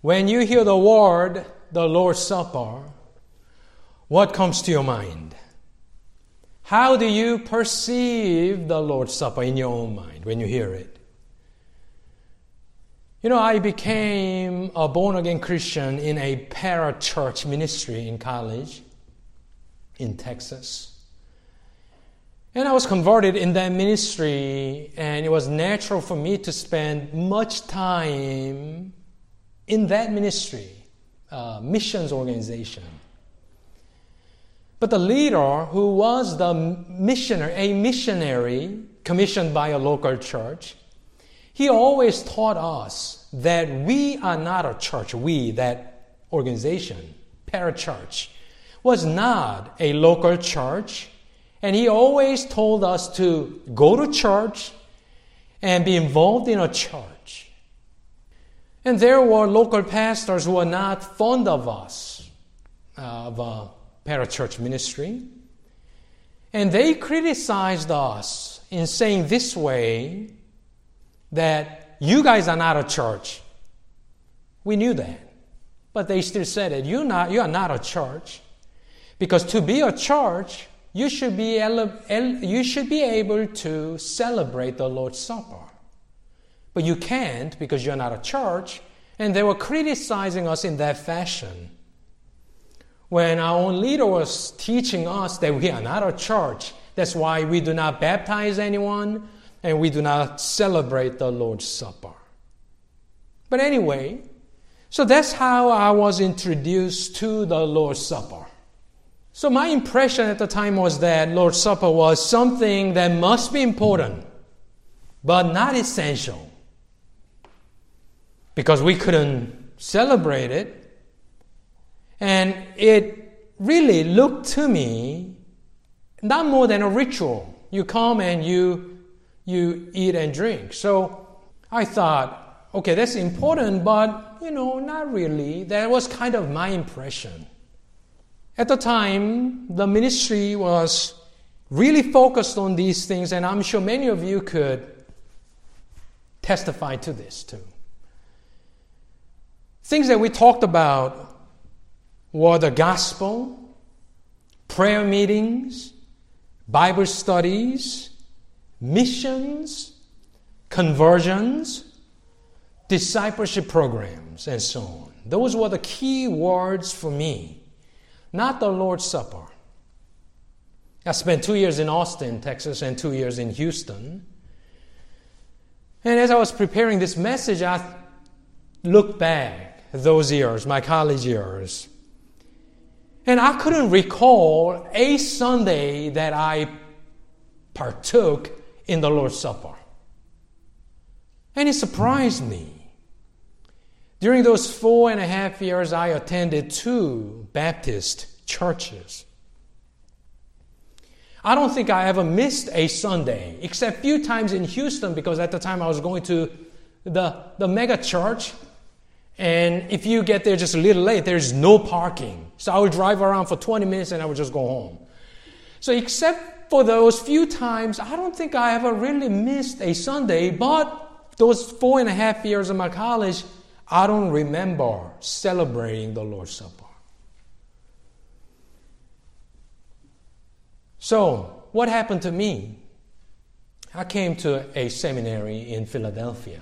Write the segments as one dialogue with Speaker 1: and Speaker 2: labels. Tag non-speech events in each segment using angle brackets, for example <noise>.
Speaker 1: When you hear the word, the Lord's Supper, what comes to your mind? How do you perceive the Lord's Supper in your own mind when you hear it? You know, I became a born again Christian in a parachurch ministry in college in Texas. And I was converted in that ministry, and it was natural for me to spend much time in that ministry, uh, missions organization. But the leader, who was the missionary, a missionary commissioned by a local church, he always taught us that we are not a church. We, that organization, parachurch, was not a local church. And he always told us to go to church and be involved in a church. And there were local pastors who were not fond of us, uh, of a parachurch ministry. And they criticized us in saying this way that you guys are not a church. We knew that. But they still said it. You're not, you are not a church. Because to be a church, you should be, you should be able to celebrate the Lord's Supper. But you can't because you're not a church. And they were criticizing us in that fashion. When our own leader was teaching us that we are not a church, that's why we do not baptize anyone, and we do not celebrate the Lord's Supper. But anyway, so that's how I was introduced to the Lord's Supper. So my impression at the time was that Lord's Supper was something that must be important, but not essential. Because we couldn't celebrate it. And it really looked to me not more than a ritual. You come and you you eat and drink. So I thought, okay, that's important, but you know, not really. That was kind of my impression. At the time, the ministry was really focused on these things, and I'm sure many of you could testify to this too. Things that we talked about were the gospel, prayer meetings, Bible studies, missions, conversions, discipleship programs, and so on. Those were the key words for me, not the Lord's Supper. I spent two years in Austin, Texas, and two years in Houston. And as I was preparing this message, I looked back those years, my college years. And I couldn't recall a Sunday that I partook in the Lord's Supper. And it surprised me. During those four and a half years, I attended two Baptist churches. I don't think I ever missed a Sunday, except a few times in Houston because at the time I was going to the, the mega church. And if you get there just a little late, there's no parking. So I would drive around for 20 minutes and I would just go home. So, except for those few times, I don't think I ever really missed a Sunday, but those four and a half years of my college, I don't remember celebrating the Lord's Supper. So, what happened to me? I came to a seminary in Philadelphia.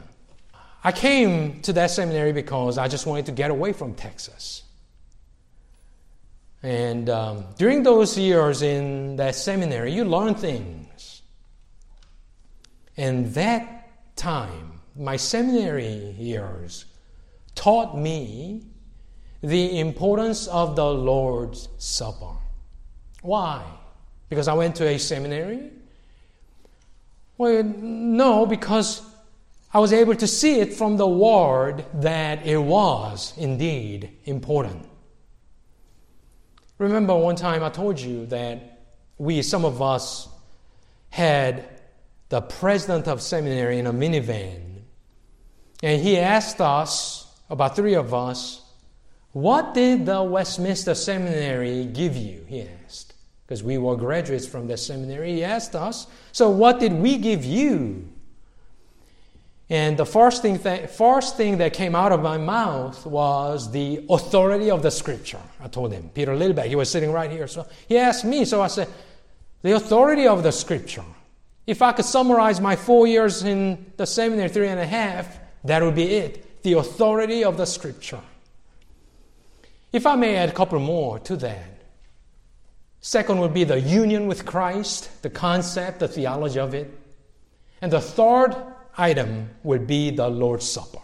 Speaker 1: I came to that seminary because I just wanted to get away from Texas. And um, during those years in that seminary, you learn things. And that time, my seminary years taught me the importance of the Lord's Supper. Why? Because I went to a seminary? Well, no, because I was able to see it from the Word that it was indeed important. Remember one time I told you that we, some of us, had the president of seminary in a minivan. And he asked us, about three of us, what did the Westminster Seminary give you? He asked. Because we were graduates from the seminary. He asked us, so what did we give you? And the first thing, th- first thing that came out of my mouth was the authority of the scripture. I told him, Peter Lillback, he was sitting right here. So he asked me, so I said, the authority of the scripture. If I could summarize my four years in the seminary, three and a half, that would be it. The authority of the scripture. If I may add a couple more to that. Second would be the union with Christ, the concept, the theology of it. And the third item would be the Lord's Supper.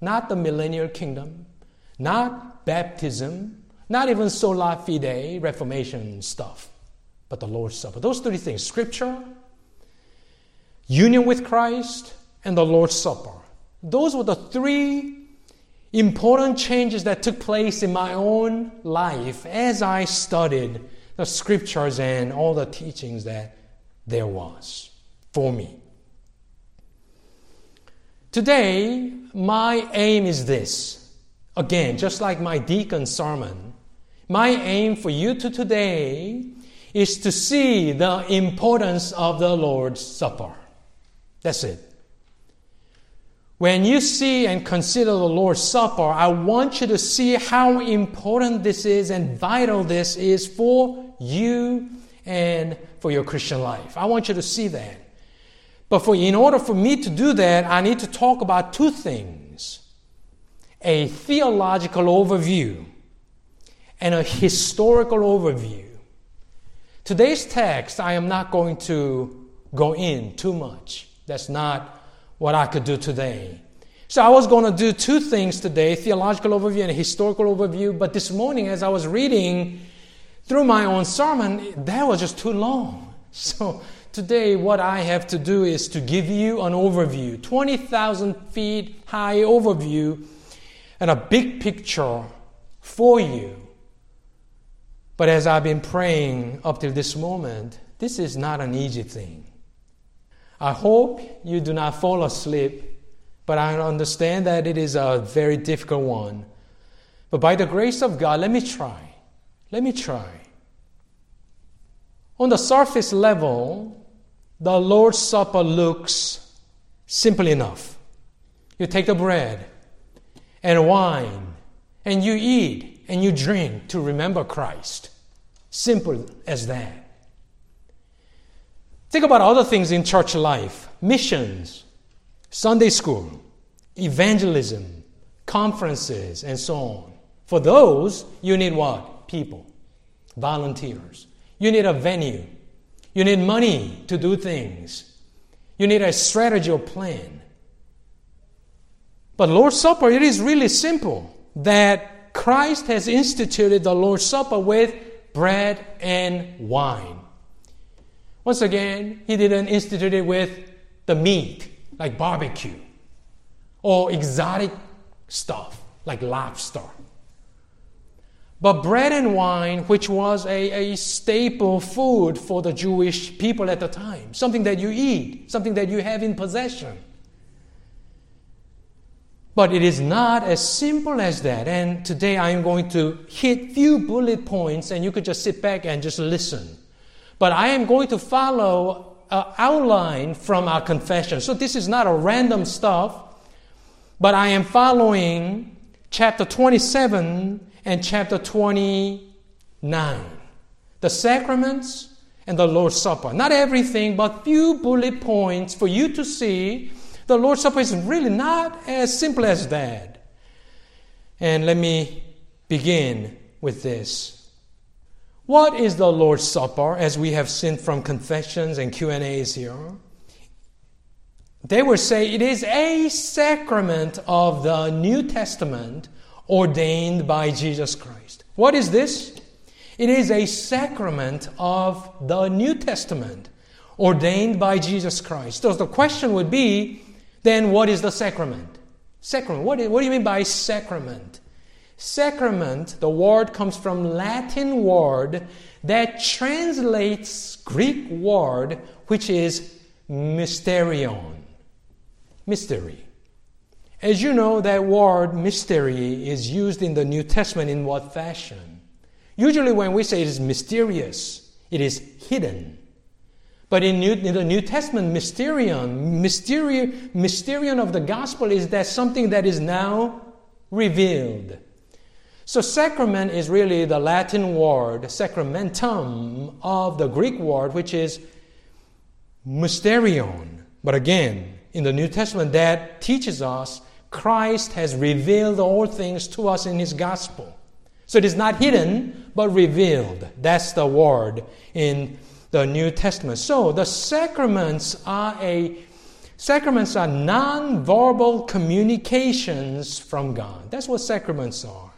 Speaker 1: Not the millennial kingdom, not baptism, not even sola fide, Reformation stuff, but the Lord's Supper. Those three things Scripture, union with Christ, and the Lord's Supper. Those were the three important changes that took place in my own life as I studied the scriptures and all the teachings that there was for me. Today, my aim is this. Again, just like my deacon sermon, my aim for you to today is to see the importance of the Lord's Supper. That's it. When you see and consider the Lord's Supper, I want you to see how important this is and vital this is for you and for your Christian life. I want you to see that. But for, in order for me to do that, I need to talk about two things a theological overview and a historical overview. Today's text, I am not going to go in too much. That's not what I could do today. So I was going to do two things today theological overview and historical overview. But this morning, as I was reading through my own sermon, that was just too long. <laughs> So today, what I have to do is to give you an overview 20,000 feet high overview and a big picture for you. But as I've been praying up till this moment, this is not an easy thing. I hope you do not fall asleep, but I understand that it is a very difficult one. But by the grace of God, let me try. Let me try. On the surface level, the Lord's Supper looks simple enough. You take the bread and wine, and you eat and you drink to remember Christ. Simple as that. Think about other things in church life missions, Sunday school, evangelism, conferences, and so on. For those, you need what? People, volunteers. You need a venue. You need money to do things. You need a strategy or plan. But Lord's Supper, it is really simple that Christ has instituted the Lord's Supper with bread and wine. Once again, he didn't institute it with the meat, like barbecue, or exotic stuff, like lobster. But bread and wine, which was a, a staple food for the Jewish people at the time, something that you eat, something that you have in possession. But it is not as simple as that. And today I am going to hit few bullet points, and you could just sit back and just listen. But I am going to follow an outline from our confession. So this is not a random stuff, but I am following chapter 27 and chapter 29. The sacraments and the Lord's Supper. Not everything, but few bullet points for you to see the Lord's Supper is really not as simple as that. And let me begin with this. What is the Lord's Supper, as we have seen from confessions and Q&As here? They would say it is a sacrament of the New Testament ordained by Jesus Christ. What is this? It is a sacrament of the New Testament ordained by Jesus Christ. So the question would be then what is the sacrament? Sacrament. What, what do you mean by sacrament? Sacrament, the word comes from Latin word that translates Greek word which is mysterion. Mystery. As you know, that word mystery is used in the New Testament in what fashion? Usually, when we say it is mysterious, it is hidden. But in, New, in the New Testament, mysterion, mysterion, mysterion of the gospel is that something that is now revealed. So, sacrament is really the Latin word, sacramentum, of the Greek word, which is mysterion. But again, in the New Testament, that teaches us Christ has revealed all things to us in his gospel. So it is not hidden, but revealed. That's the word in the New Testament. So the sacraments are a sacraments are non-verbal communications from God. That's what sacraments are.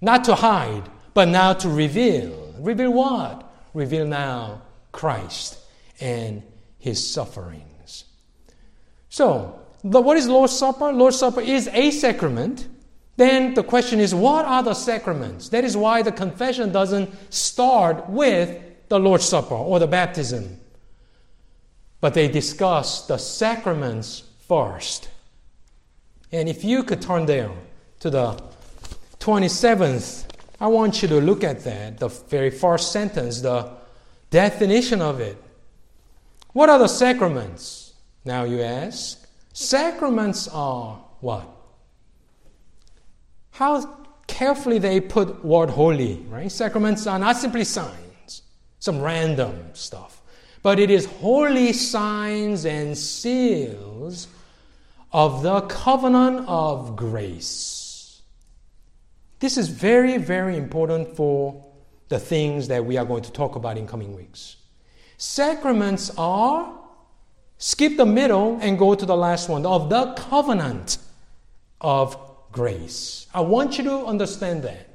Speaker 1: Not to hide, but now to reveal. Reveal what? Reveal now Christ and his sufferings. So, the, what is Lord's Supper? Lord's Supper is a sacrament. Then the question is, what are the sacraments? That is why the confession doesn't start with the Lord's Supper or the baptism, but they discuss the sacraments first. And if you could turn there to the 27th, I want you to look at that, the very first sentence, the definition of it. What are the sacraments? Now you ask. Sacraments are what? How carefully they put word holy, right? Sacraments are not simply signs, some random stuff, but it is holy signs and seals of the covenant of grace. This is very, very important for the things that we are going to talk about in coming weeks. Sacraments are skip the middle and go to the last one of the covenant of grace. I want you to understand that.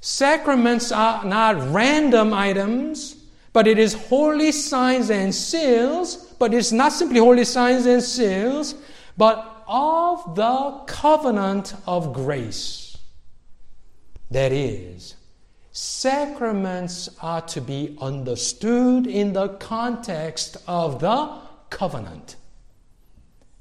Speaker 1: Sacraments are not random items, but it is holy signs and seals, but it's not simply holy signs and seals, but of the covenant of grace. That is, sacraments are to be understood in the context of the covenant.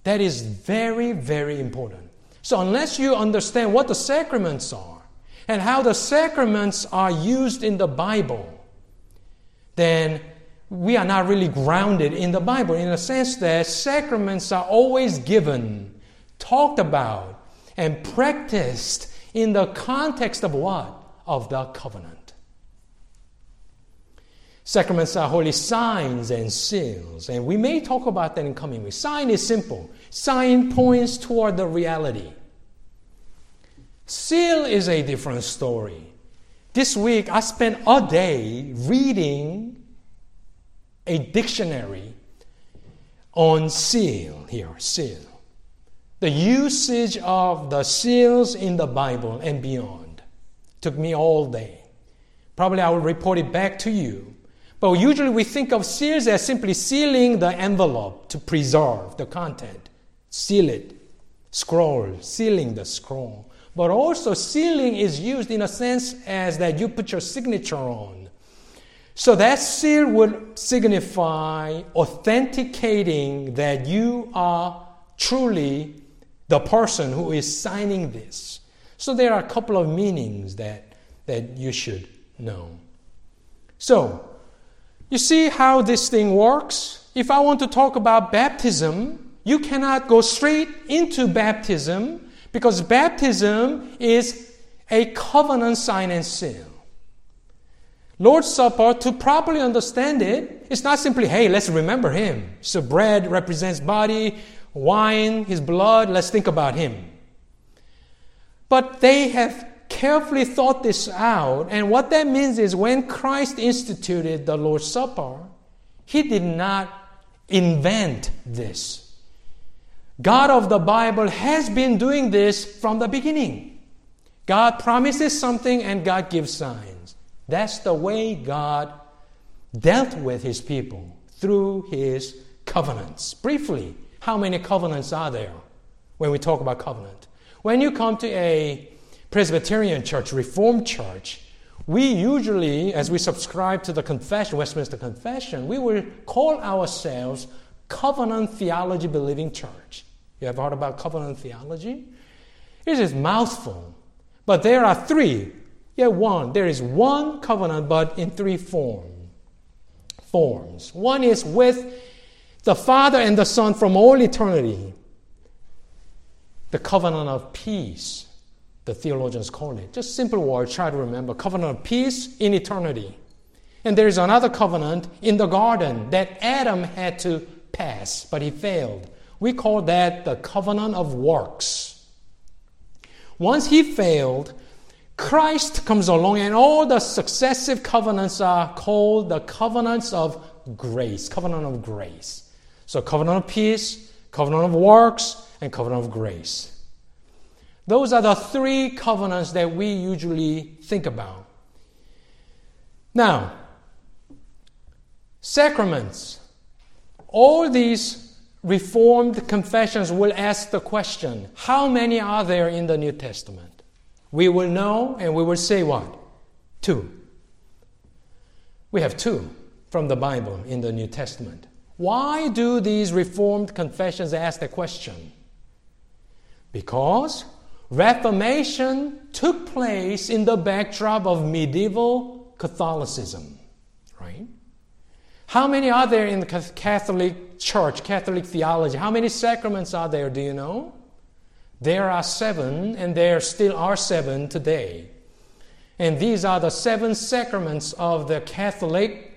Speaker 1: That is very, very important. So, unless you understand what the sacraments are and how the sacraments are used in the Bible, then we are not really grounded in the Bible in the sense that sacraments are always given, talked about, and practiced in the context of what? Of the covenant. Sacraments are holy signs and seals, and we may talk about that in coming weeks. Sign is simple. Sign points toward the reality. Seal is a different story. This week I spent a day reading a dictionary on seal here, seal. The usage of the seals in the Bible and beyond took me all day. Probably I will report it back to you but usually we think of seals as simply sealing the envelope to preserve the content. Seal it. Scroll, sealing the scroll. But also, sealing is used in a sense as that you put your signature on. So that seal would signify authenticating that you are truly the person who is signing this. So there are a couple of meanings that, that you should know. So, you see how this thing works? If I want to talk about baptism, you cannot go straight into baptism because baptism is a covenant sign and seal. Lord's Supper, to properly understand it, it's not simply, hey, let's remember him. So bread represents body, wine, his blood, let's think about him. But they have carefully thought this out. And what that means is when Christ instituted the Lord's Supper, he did not invent this. God of the Bible has been doing this from the beginning. God promises something and God gives signs. That's the way God dealt with his people through his covenants. Briefly, how many covenants are there when we talk about covenant? When you come to a Presbyterian church, Reformed church, we usually, as we subscribe to the confession, Westminster Confession, we will call ourselves covenant theology believing church. You have heard about covenant theology? It is mouthful. But there are three. Yeah, one. There is one covenant, but in three forms. forms. One is with the Father and the Son from all eternity. The covenant of peace, the theologians call it. Just simple words, try to remember. Covenant of peace in eternity. And there is another covenant in the garden that Adam had to pass, but he failed. We call that the covenant of works. Once he failed, Christ comes along, and all the successive covenants are called the covenants of grace. Covenant of grace. So, covenant of peace, covenant of works, and covenant of grace. Those are the three covenants that we usually think about. Now, Sacraments. All these Reformed confessions will ask the question how many are there in the New Testament? We will know and we will say what? Two. We have two from the Bible in the New Testament. Why do these Reformed confessions ask the question? Because Reformation took place in the backdrop of medieval Catholicism, right? How many are there in the Catholic Church, Catholic theology? How many sacraments are there? Do you know? There are seven, and there still are seven today. And these are the seven sacraments of the Catholic.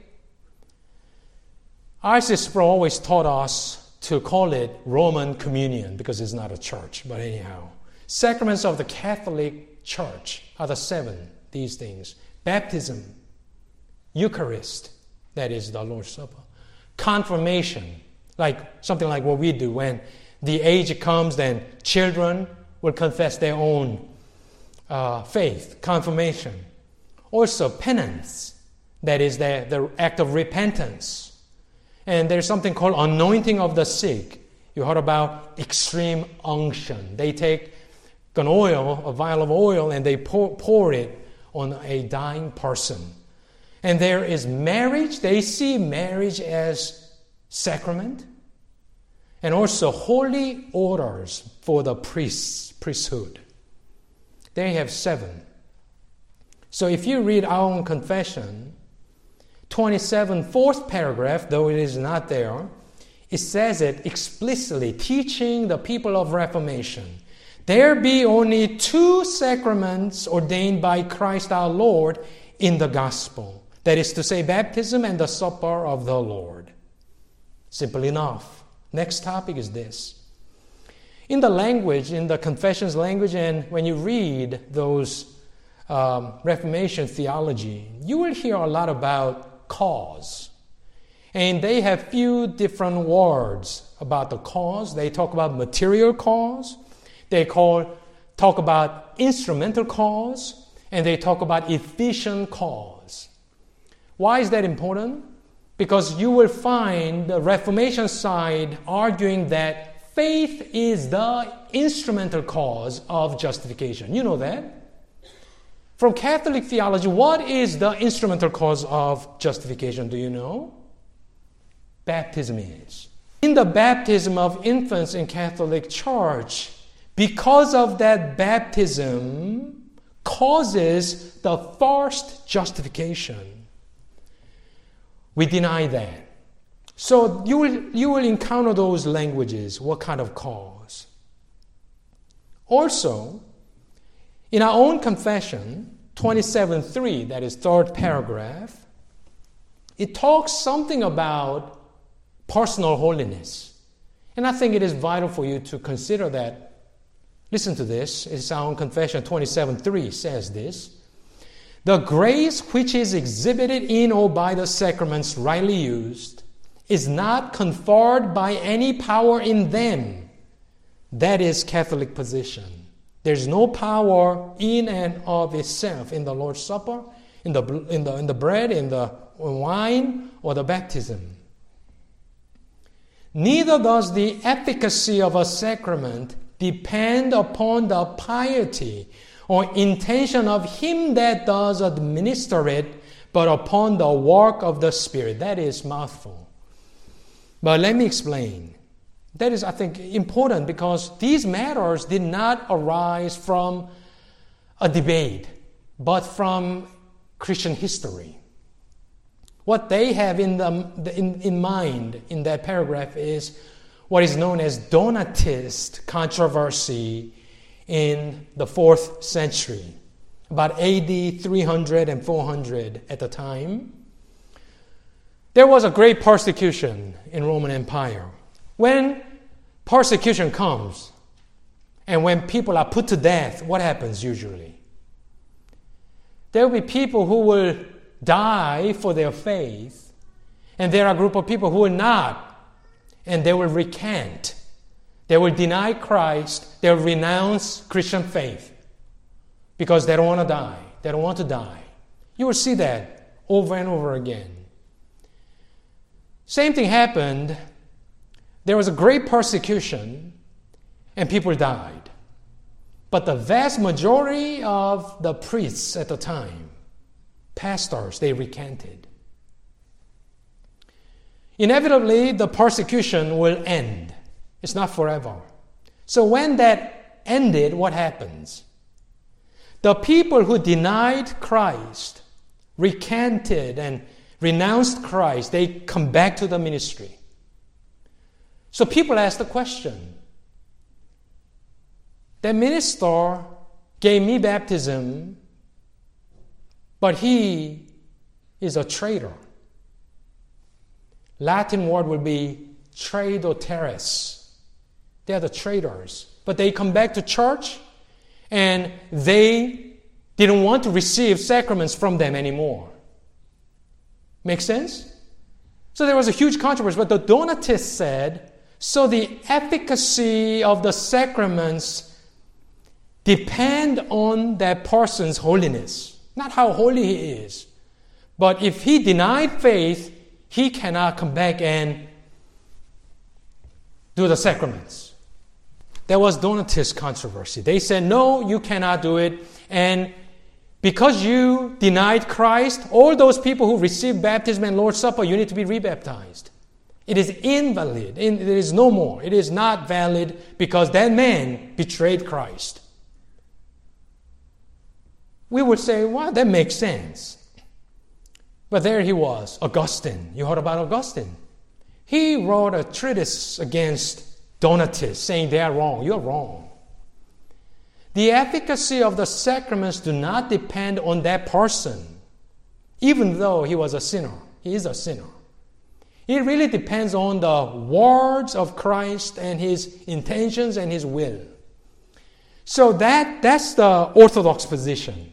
Speaker 1: R.C. Always taught us to call it Roman Communion because it's not a church, but anyhow. Sacraments of the Catholic Church are the seven, these things baptism, Eucharist, that is the Lord's Supper. Confirmation, like something like what we do when the age comes, then children will confess their own uh, faith. Confirmation. Also, penance, that is the, the act of repentance. And there's something called anointing of the sick. You heard about extreme unction. They take an oil, a vial of oil, and they pour, pour it on a dying person. And there is marriage. They see marriage as sacrament. And also holy orders for the priests, priesthood. They have seven. So if you read our own confession, 27, fourth paragraph, though it is not there, it says it explicitly, teaching the people of Reformation. There be only two sacraments ordained by Christ our Lord in the gospel that is to say, baptism and the supper of the Lord. Simple enough. Next topic is this. In the language, in the confessions language, and when you read those um, Reformation theology, you will hear a lot about cause. And they have few different words about the cause. They talk about material cause, they call, talk about instrumental cause, and they talk about efficient cause. Why is that important? Because you will find the Reformation side arguing that faith is the instrumental cause of justification. You know that? From Catholic theology, what is the instrumental cause of justification? Do you know? Baptism is. In the baptism of infants in Catholic Church, because of that baptism causes the first justification. We deny that. So you will, you will encounter those languages. What kind of cause? Also, in our own confession, 27.3, that is third paragraph, it talks something about personal holiness. And I think it is vital for you to consider that. Listen to this. It's our own confession 27.3 says this. The grace which is exhibited in or by the sacraments rightly used is not conferred by any power in them. That is Catholic position. There's no power in and of itself in the Lord's Supper, in the, in the, in the bread, in the wine, or the baptism. Neither does the efficacy of a sacrament depend upon the piety or intention of him that does administer it, but upon the work of the Spirit. That is mouthful. But let me explain. That is, I think, important because these matters did not arise from a debate, but from Christian history. What they have in, the, in, in mind in that paragraph is what is known as Donatist controversy in the fourth century, about AD 300 and 400 at the time. There was a great persecution in Roman Empire. When persecution comes and when people are put to death, what happens usually? There will be people who will die for their faith, and there are a group of people who will not, and they will recant. They will deny Christ, they will renounce Christian faith because they don't want to die. They don't want to die. You will see that over and over again. Same thing happened. There was a great persecution, and people died. But the vast majority of the priests at the time, pastors, they recanted. Inevitably, the persecution will end. It's not forever. So when that ended, what happens? The people who denied Christ, recanted, and renounced Christ, they come back to the ministry. So people ask the question that minister gave me baptism, but he is a traitor. Latin word would be traditores. They are the traitors. But they come back to church and they didn't want to receive sacraments from them anymore. Make sense? So there was a huge controversy, but the Donatists said so the efficacy of the sacraments depend on that person's holiness, not how holy he is. But if he denied faith, he cannot come back and do the sacraments. There was Donatist controversy. They said, no, you cannot do it. And because you denied Christ, all those people who received baptism and Lord's Supper, you need to be rebaptized. It is invalid. It is no more. It is not valid because that man betrayed Christ. We would say, well, that makes sense. But there he was, Augustine. You heard about Augustine? He wrote a treatise against Donatists, saying they are wrong. You're wrong. The efficacy of the sacraments do not depend on that person, even though he was a sinner. He is a sinner. It really depends on the words of Christ and his intentions and his will. So that, that's the Orthodox position,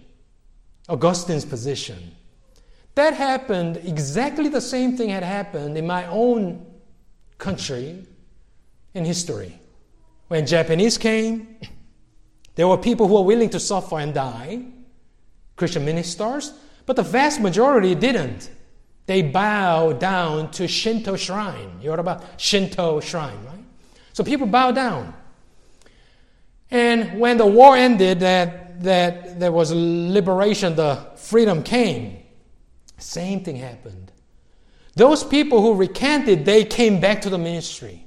Speaker 1: Augustine's position. That happened, exactly the same thing had happened in my own country in history. When Japanese came, there were people who were willing to suffer and die, Christian ministers, but the vast majority didn't. They bow down to Shinto shrine. You heard about Shinto shrine, right? So people bow down. And when the war ended, that, that there was liberation, the freedom came. Same thing happened. Those people who recanted, they came back to the ministry.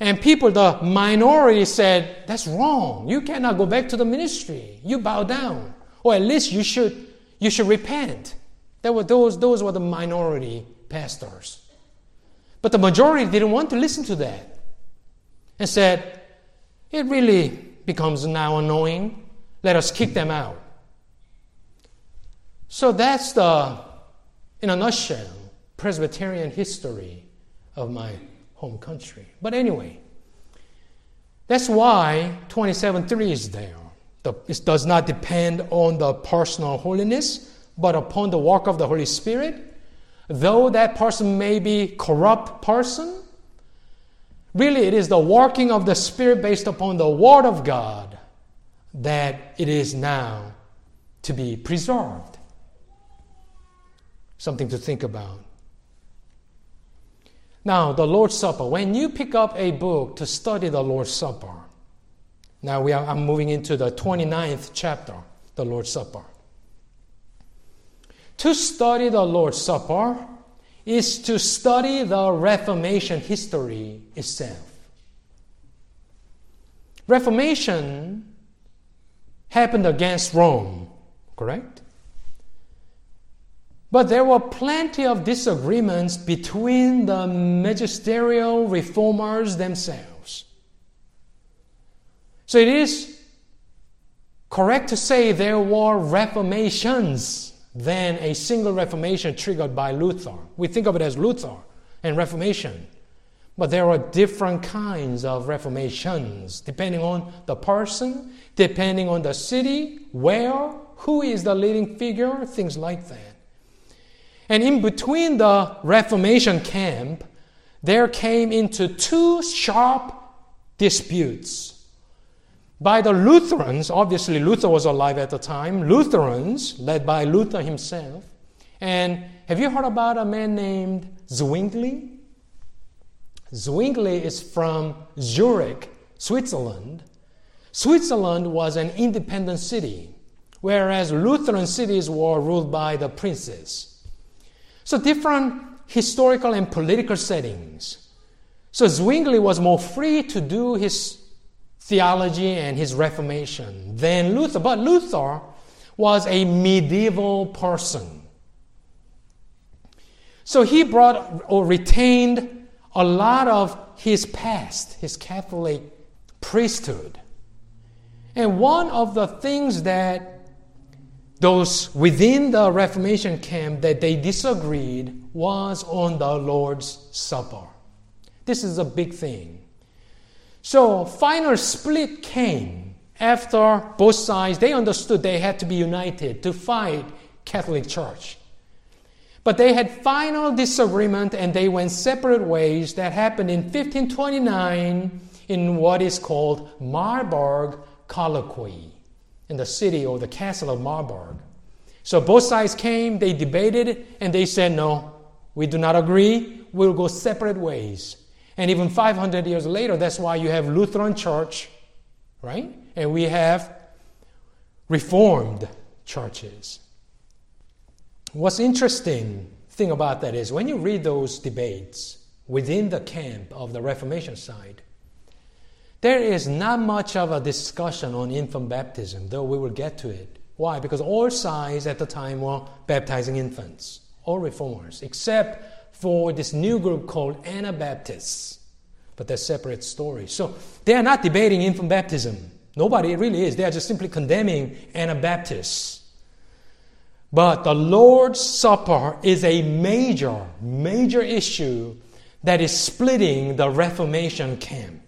Speaker 1: And people, the minority said, that's wrong. You cannot go back to the ministry. You bow down. Or at least you should, you should repent. That were those, those were the minority pastors. But the majority didn't want to listen to that. And said, it really becomes now annoying. Let us kick them out. So that's the, in a nutshell, Presbyterian history of my home country. But anyway, that's why 27.3 is there. The, it does not depend on the personal holiness, but upon the work of the Holy Spirit. Though that person may be corrupt person, really it is the working of the Spirit based upon the Word of God that it is now to be preserved. Something to think about. Now, the Lord's Supper. When you pick up a book to study the Lord's Supper, now we are, I'm moving into the 29th chapter, the Lord's Supper. To study the Lord's Supper is to study the Reformation history itself. Reformation happened against Rome, correct? But there were plenty of disagreements between the magisterial reformers themselves. So it is correct to say there were reformations than a single reformation triggered by Luther. We think of it as Luther and Reformation. But there are different kinds of reformations depending on the person, depending on the city, where, who is the leading figure, things like that. And in between the Reformation camp, there came into two sharp disputes. By the Lutherans, obviously Luther was alive at the time, Lutherans, led by Luther himself. And have you heard about a man named Zwingli? Zwingli is from Zurich, Switzerland. Switzerland was an independent city, whereas Lutheran cities were ruled by the princes. So different historical and political settings. So Zwingli was more free to do his theology and his reformation than Luther. But Luther was a medieval person. So he brought or retained a lot of his past, his Catholic priesthood. And one of the things that those within the Reformation camp that they disagreed was on the Lord's Supper. This is a big thing. So, final split came after both sides they understood they had to be united to fight Catholic Church. But they had final disagreement and they went separate ways. That happened in 1529 in what is called Marburg Colloquy in the city or the castle of Marburg. So both sides came, they debated, and they said, No, we do not agree. We'll go separate ways. And even 500 years later, that's why you have Lutheran Church, right? And we have Reformed churches. What's interesting thing about that is when you read those debates within the camp of the Reformation side, there is not much of a discussion on infant baptism, though we will get to it. Why? Because all sides at the time were baptizing infants, all reformers, except for this new group called Anabaptists. But they're separate stories. So they are not debating infant baptism. Nobody really is. They are just simply condemning Anabaptists. But the Lord's Supper is a major, major issue that is splitting the Reformation camp.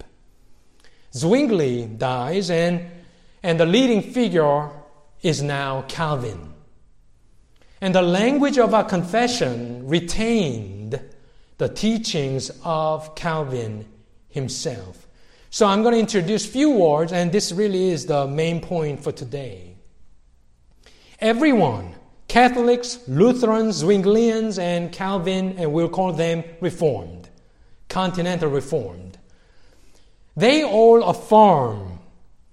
Speaker 1: Zwingli dies, and, and the leading figure is now Calvin. And the language of our confession retained the teachings of Calvin himself. So I'm going to introduce a few words, and this really is the main point for today. Everyone, Catholics, Lutherans, Zwinglians, and Calvin, and we'll call them Reformed, Continental Reformed they all affirm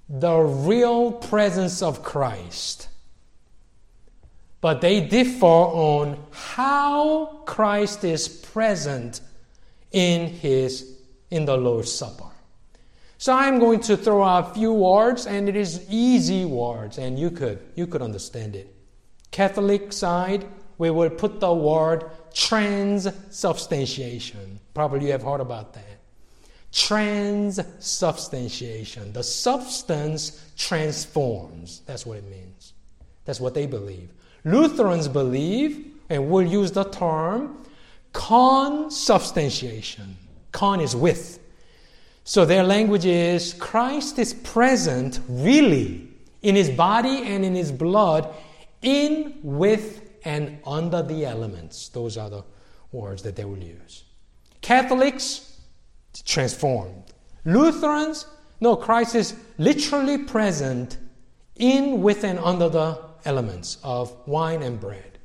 Speaker 1: the real presence of Christ. But they differ on how Christ is present in his in the Lord's Supper. So I'm going to throw out a few words and it is easy words and you could you could understand it. Catholic side, we will put the word transubstantiation. Probably you have heard about that transubstantiation. The substance transforms. That's what it means. That's what they believe. Lutherans believe, and we'll use the term consubstantiation. Con is with. So their language is Christ is present really in his body and in his blood, in, with, and under the elements. Those are the words that they will use. Catholics transformed. Lutherans, no, Christ is literally present in, with, and under the elements of wine and bread.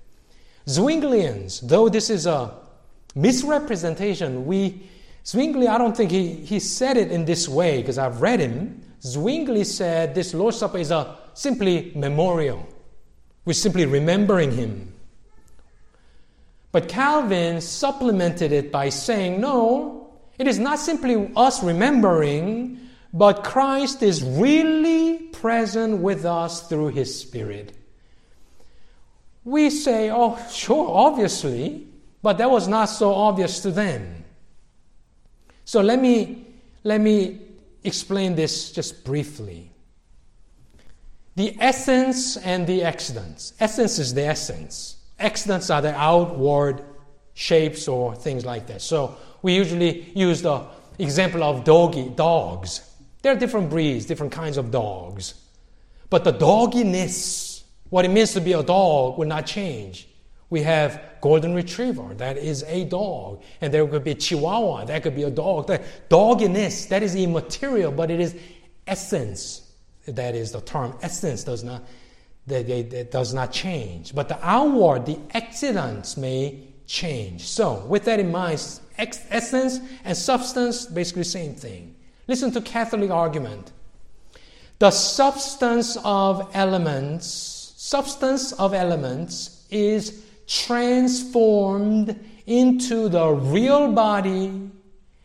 Speaker 1: Zwinglians, though this is a misrepresentation, we Zwingli, I don't think he, he said it in this way because I've read him. Zwingli said this Lord's Supper is a simply memorial. We're simply remembering him. But Calvin supplemented it by saying, no, it is not simply us remembering, but Christ is really present with us through His Spirit. we say, oh, sure, obviously, but that was not so obvious to them. So let me, let me explain this just briefly. The essence and the accidents. Essence is the essence. Accidents are the outward shapes or things like that. So we usually use the example of doggy dogs. There are different breeds, different kinds of dogs. But the dogginess, what it means to be a dog, will not change. We have golden retriever, that is a dog. And there could be chihuahua, that could be a dog. The dogginess, that is immaterial, but it is essence. That is the term. Essence does not, that, that does not change. But the outward, the accidents may change. So, with that in mind, essence and substance, basically same thing. Listen to Catholic argument. The substance of elements, substance of elements is transformed into the real body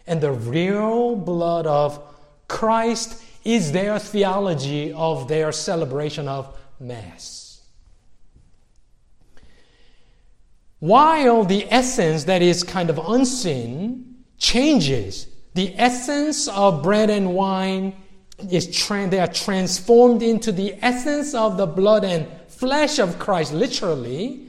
Speaker 1: and the real blood of Christ is their theology of their celebration of Mass. While the essence that is kind of unseen changes, the essence of bread and wine is tra- they are transformed into the essence of the blood and flesh of Christ, literally.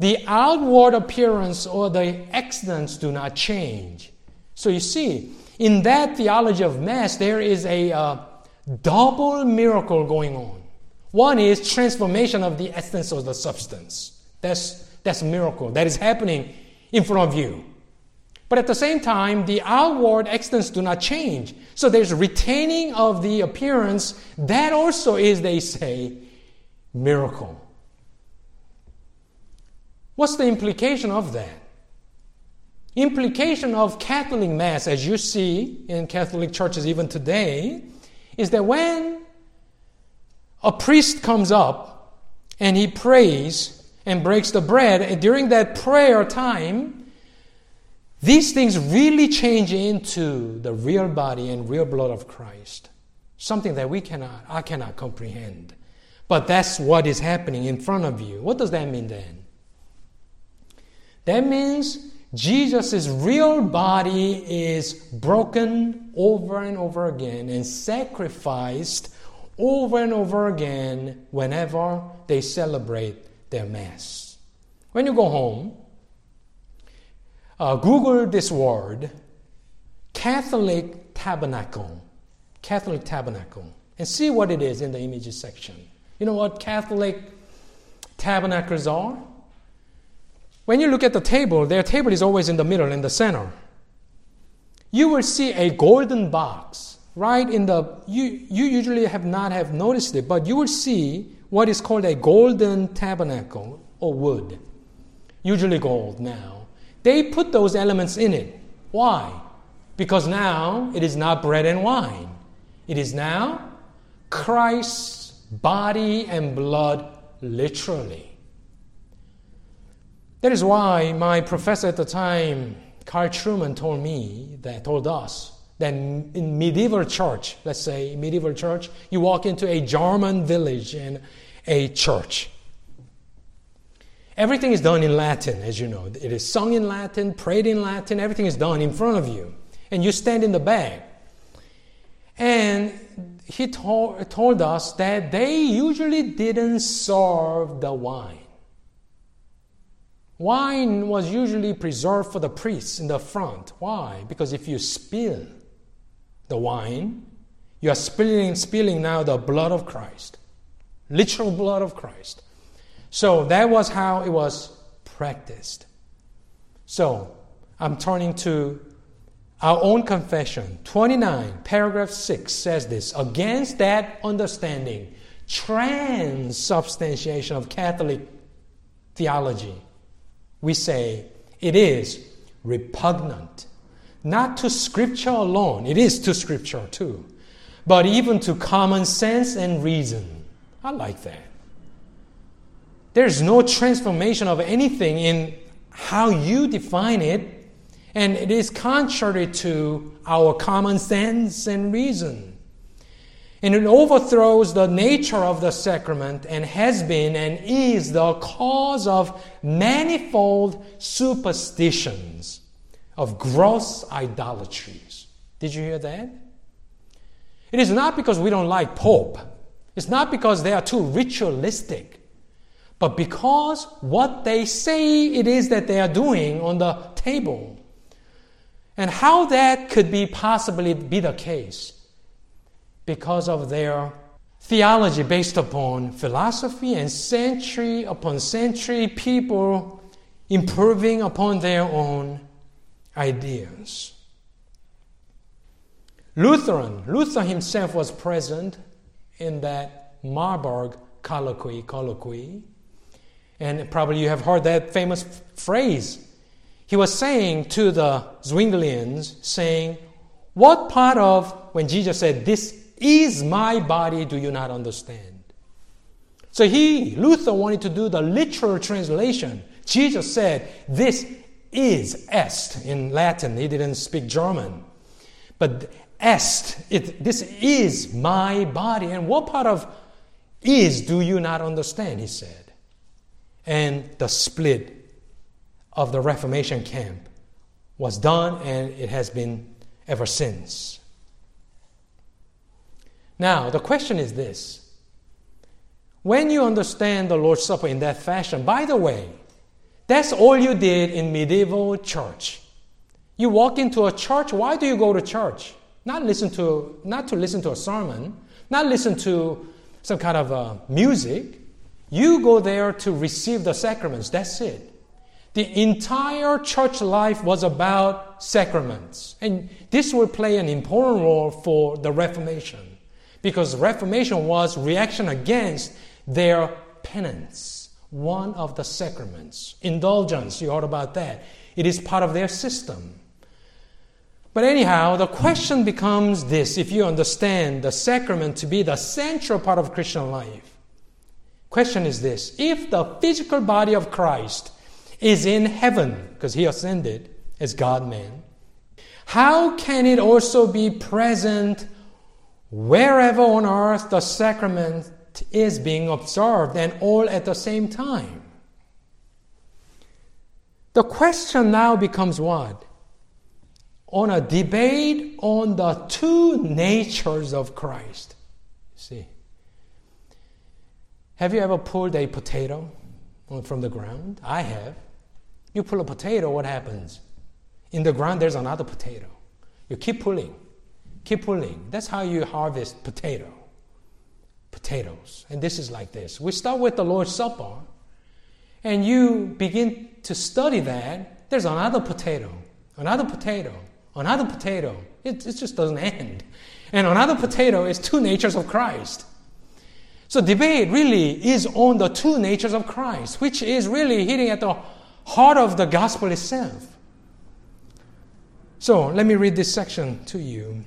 Speaker 1: The outward appearance or the accidents do not change. So you see, in that theology of Mass, there is a uh, double miracle going on. One is transformation of the essence of the substance. That's, that's a miracle that is happening in front of you. But at the same time, the outward accidents do not change. So there's retaining of the appearance. That also is, they say, miracle. What's the implication of that? Implication of Catholic Mass, as you see in Catholic churches even today, is that when a priest comes up and he prays and breaks the bread, and during that prayer time, these things really change into the real body and real blood of Christ. Something that we cannot, I cannot comprehend. But that's what is happening in front of you. What does that mean then? That means Jesus' real body is broken over and over again and sacrificed over and over again whenever they celebrate their Mass. When you go home, uh, Google this word, Catholic Tabernacle. Catholic Tabernacle. And see what it is in the images section. You know what Catholic tabernacles are? When you look at the table, their table is always in the middle, in the center. You will see a golden box right in the. You, you usually have not have noticed it, but you will see what is called a golden tabernacle or wood, usually gold now. They put those elements in it. Why? Because now it is not bread and wine. It is now Christ's body and blood, literally. That is why my professor at the time, Carl Trueman, told me that, told us that in medieval church, let's say medieval church, you walk into a German village and a church. Everything is done in Latin, as you know. It is sung in Latin, prayed in Latin, everything is done in front of you. And you stand in the back. And he told, told us that they usually didn't serve the wine. Wine was usually preserved for the priests in the front. Why? Because if you spill the wine, you are spilling, spilling now the blood of Christ, literal blood of Christ. So that was how it was practiced. So I'm turning to our own confession. 29, paragraph 6 says this Against that understanding, transubstantiation of Catholic theology we say it is repugnant. Not to Scripture alone, it is to Scripture too, but even to common sense and reason. I like that. There's no transformation of anything in how you define it, and it is contrary to our common sense and reason. And it overthrows the nature of the sacrament and has been and is the cause of manifold superstitions, of gross idolatries. Did you hear that? It is not because we don't like Pope. It's not because they are too ritualistic but because what they say it is that they are doing on the table. And how that could be possibly be the case because of their theology based upon philosophy and century upon century people improving upon their own ideas. Lutheran, Luther himself was present in that Marburg colloquy, colloquy and probably you have heard that famous phrase. He was saying to the Zwinglians, saying, What part of, when Jesus said, This is my body, do you not understand? So he, Luther, wanted to do the literal translation. Jesus said, This is est in Latin. He didn't speak German. But est, it, this is my body. And what part of is do you not understand? He said and the split of the Reformation camp was done, and it has been ever since. Now, the question is this when you understand the Lord's Supper in that fashion, by the way, that's all you did in medieval church. You walk into a church, why do you go to church? Not listen to not to listen to a sermon, not listen to some kind of uh, music. You go there to receive the sacraments. That's it. The entire church life was about sacraments. And this will play an important role for the Reformation. Because Reformation was reaction against their penance, one of the sacraments. Indulgence, you heard about that. It is part of their system. But anyhow, the question becomes this if you understand the sacrament to be the central part of Christian life, Question is this if the physical body of Christ is in heaven, because he ascended as God man, how can it also be present wherever on earth the sacrament is being observed and all at the same time? The question now becomes what? On a debate on the two natures of Christ. See? Have you ever pulled a potato from the ground? I have. You pull a potato, what happens? In the ground, there's another potato. You keep pulling, keep pulling. That's how you harvest potato. Potatoes. And this is like this. We start with the Lord's Supper, and you begin to study that. There's another potato, another potato, another potato. It, it just doesn't end. And another potato is two natures of Christ. So debate really is on the two natures of Christ, which is really hitting at the heart of the gospel itself. So let me read this section to you.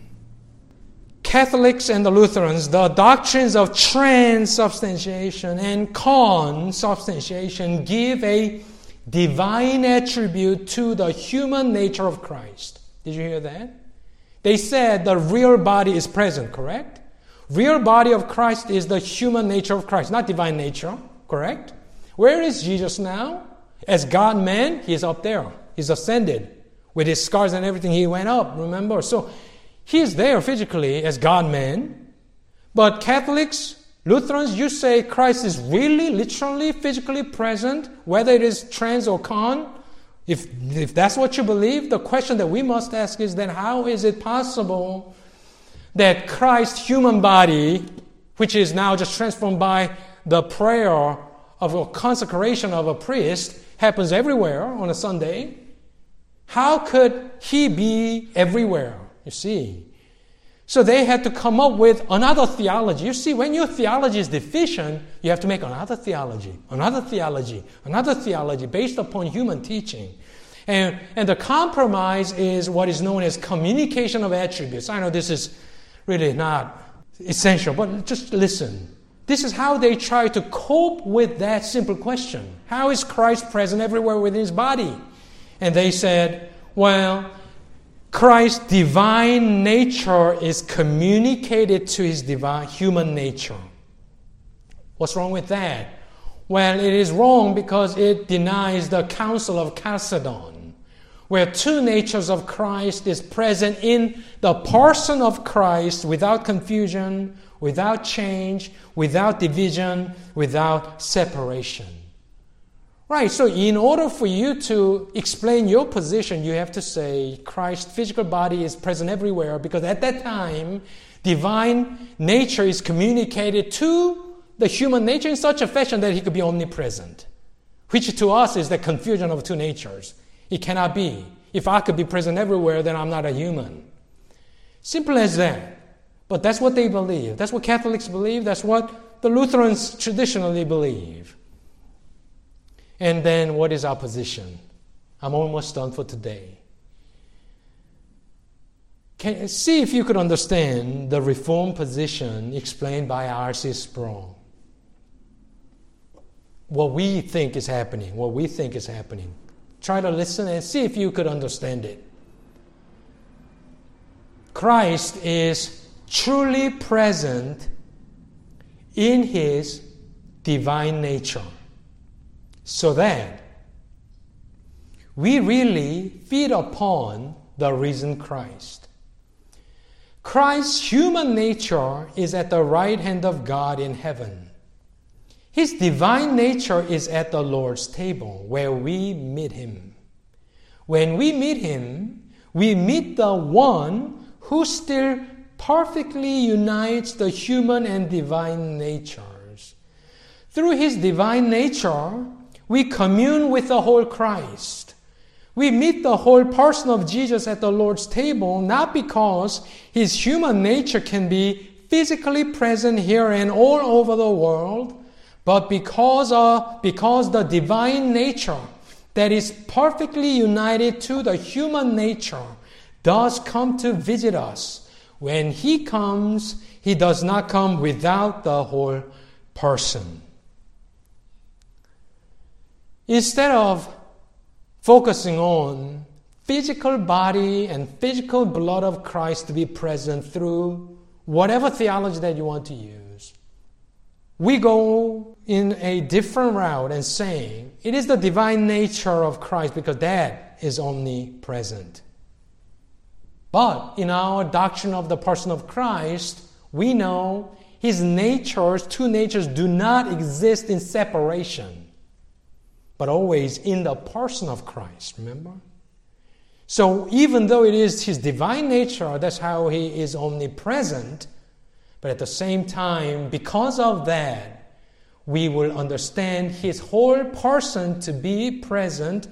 Speaker 1: Catholics and the Lutherans, the doctrines of transubstantiation and consubstantiation give a divine attribute to the human nature of Christ. Did you hear that? They said the real body is present, correct? Real body of Christ is the human nature of Christ, not divine nature, correct? Where is Jesus now? As God man, he is up there. He's ascended. With his scars and everything, he went up, remember? So he is there physically as God man. But Catholics, Lutherans, you say Christ is really, literally, physically present, whether it is trans or con. If, if that's what you believe, the question that we must ask is then how is it possible that Christ's human body, which is now just transformed by the prayer of a consecration of a priest, happens everywhere on a Sunday. How could he be everywhere? You see. So they had to come up with another theology. You see, when your theology is deficient, you have to make another theology, another theology, another theology based upon human teaching. And, and the compromise is what is known as communication of attributes. I know this is really not essential, but just listen. This is how they try to cope with that simple question How is Christ present everywhere within his body? And they said, Well, Christ's divine nature is communicated to his divine human nature. What's wrong with that? Well, it is wrong because it denies the council of Chalcedon, where two natures of Christ is present in the person of Christ without confusion, without change, without division, without separation. Right, so in order for you to explain your position, you have to say Christ's physical body is present everywhere because at that time, divine nature is communicated to the human nature in such a fashion that he could be omnipresent, which to us is the confusion of two natures. It cannot be. If I could be present everywhere, then I'm not a human. Simple as that. But that's what they believe. That's what Catholics believe. That's what the Lutherans traditionally believe. And then what is our position? I'm almost done for today. Can, see if you could understand the reform position explained by R.C. Sproul. What we think is happening, what we think is happening. Try to listen and see if you could understand it. Christ is truly present in his divine nature so that we really feed upon the risen Christ. Christ's human nature is at the right hand of God in heaven. His divine nature is at the Lord's table where we meet him. When we meet him, we meet the one who still perfectly unites the human and divine natures. Through his divine nature, we commune with the whole Christ. We meet the whole person of Jesus at the Lord's table, not because his human nature can be physically present here and all over the world, but because of, because the divine nature that is perfectly united to the human nature does come to visit us. When he comes, he does not come without the whole person. Instead of focusing on physical body and physical blood of Christ to be present through whatever theology that you want to use, we go in a different route and saying it is the divine nature of Christ because that is omnipresent. But in our doctrine of the person of Christ, we know his natures, two natures, do not exist in separation but always in the person of Christ, remember? So even though it is his divine nature, that's how he is omnipresent, but at the same time, because of that, we will understand his whole person to be present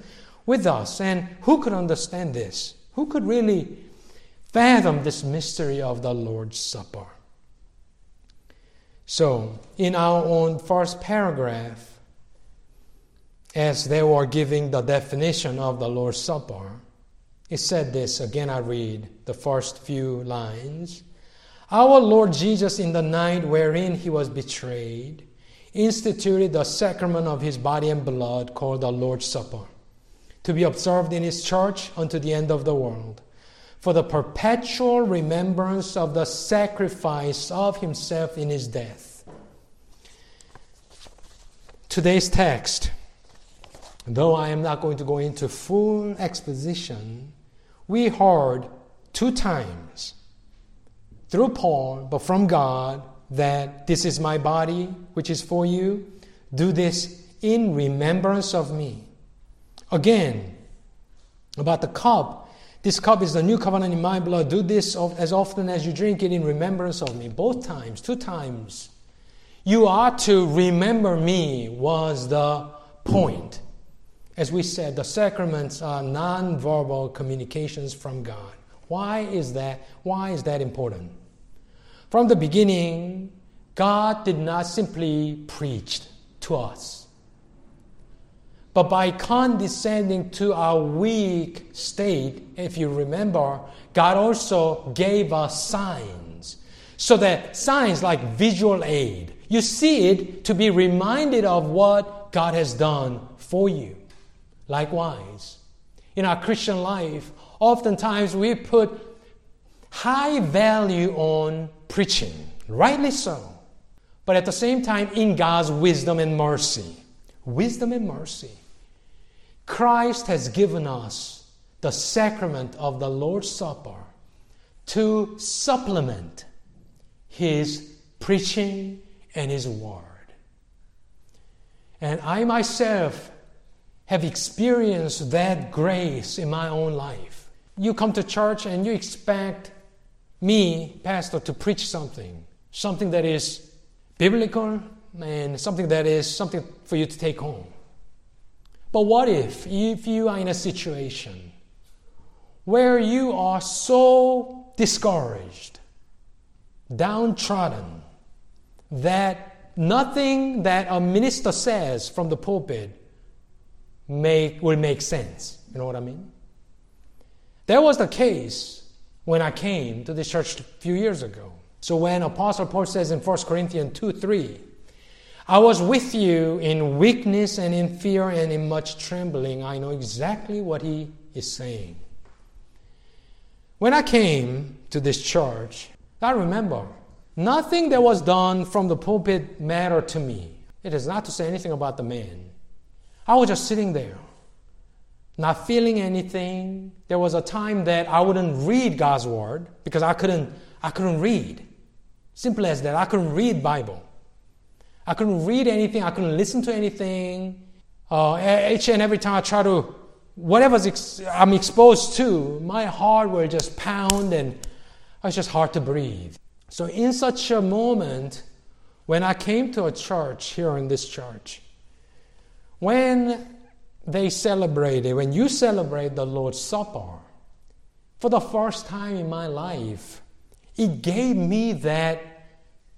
Speaker 1: with us. And who could understand this? Who could really fathom this mystery of the Lord's Supper? So, in our own first paragraph, as they were giving the definition of the Lord's Supper, he said this again. I read the first few lines. Our Lord Jesus, in the night wherein he was betrayed, instituted the sacrament of his body and blood called the Lord's Supper, to be observed in his church unto the end of the world, for the perpetual remembrance of the sacrifice of himself in his death. Today's text Though I am not going to go into full exposition, we heard two times through Paul, but from God, that this is my body, which is for you. Do this in remembrance of me. Again, about the cup. This cup is the new covenant in my blood. Do this as often as you drink it in remembrance of me. Both times, two times. You are to remember me, was the point. As we said, the sacraments are non-verbal communications from God. Why is that? Why is that important? From the beginning, God did not simply preach to us, but by condescending to our weak state, if you remember, God also gave us signs. So that signs like visual aid, you see it to be reminded of what God has done for you. Likewise, in our Christian life, oftentimes we put high value on preaching, rightly so. But at the same time, in God's wisdom and mercy, wisdom and mercy, Christ has given us the sacrament of the Lord's Supper to supplement His preaching and His word. And I myself have experienced that grace in my own life. You come to church and you expect me, pastor, to preach something, something that is biblical and something that is something for you to take home. But what if, if you are in a situation where you are so discouraged, downtrodden, that nothing that a minister says from the pulpit make, will make sense? You know what I mean? That was the case when I came to this church a few years ago. So when Apostle Paul says in 1 Corinthians 2 3, I was with you in weakness and in fear and in much trembling, I know exactly what he is saying. When I came to this church, I remember nothing that was done from the pulpit mattered to me. It is not to say anything about the man. I was just sitting there, not feeling anything. There was a time that I wouldn't read God's word because I couldn't, I couldn't read. Simple as that. I couldn't read Bible. I couldn't read anything. I couldn't listen to anything. Uh, each and every time I try to, whatever ex- I'm exposed to, my heart will just pound and it's just hard to breathe. So in such a moment, when I came to a church here in this church, when they celebrated, when you celebrate the Lord's Supper, for the first time in my life, it gave me that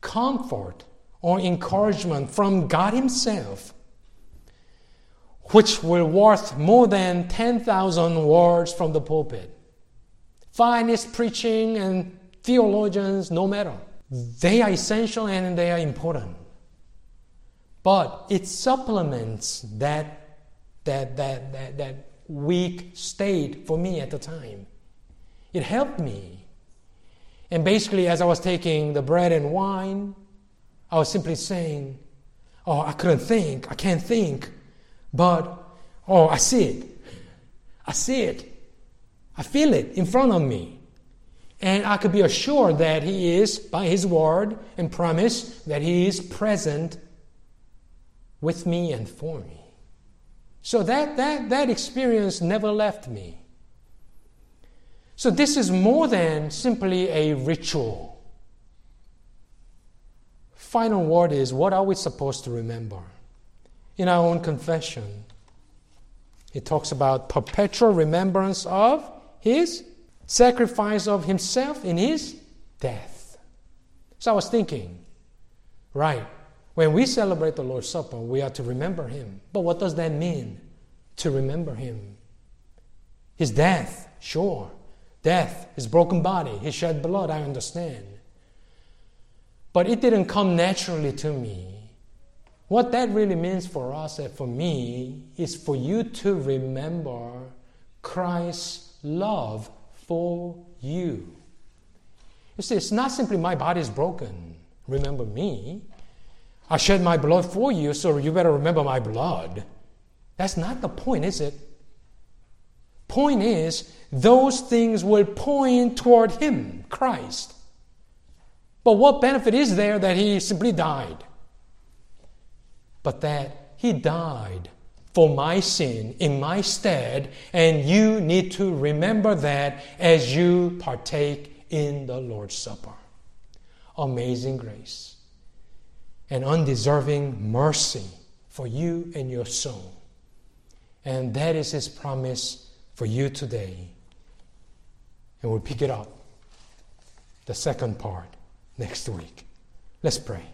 Speaker 1: comfort or encouragement from God Himself, which were worth more than 10,000 words from the pulpit. Finest preaching and theologians, no matter. They are essential and they are important. But it supplements that, that, that, that, that weak state for me at the time. It helped me. And basically, as I was taking the bread and wine, I was simply saying, Oh, I couldn't think, I can't think, but oh, I see it. I see it. I feel it in front of me. And I could be assured that He is, by His word and promise, that He is present with me and for me. So that, that, that experience never left me. So this is more than simply a ritual. Final word is what are we supposed to remember? In our own confession, it talks about perpetual remembrance of his sacrifice of himself in his death. So I was thinking, right, when we celebrate the Lord's Supper, we are to remember Him. But what does that mean, to remember Him? His death, sure. Death, His broken body, His shed blood, I understand. But it didn't come naturally to me. What that really means for us and for me is for you to remember Christ's love for you. You see, it's not simply my body is broken. Remember me. I shed my blood for you, so you better remember my blood. That's not the point, is it? Point is, those things will point toward Him, Christ. But what benefit is there that He simply died? But that He died for my sin in my stead, and you need to remember that as you partake in the Lord's Supper. Amazing grace and undeserving mercy for you and your soul. And that is His promise for you today. And we'll pick it up, the second part, next week. Let's pray.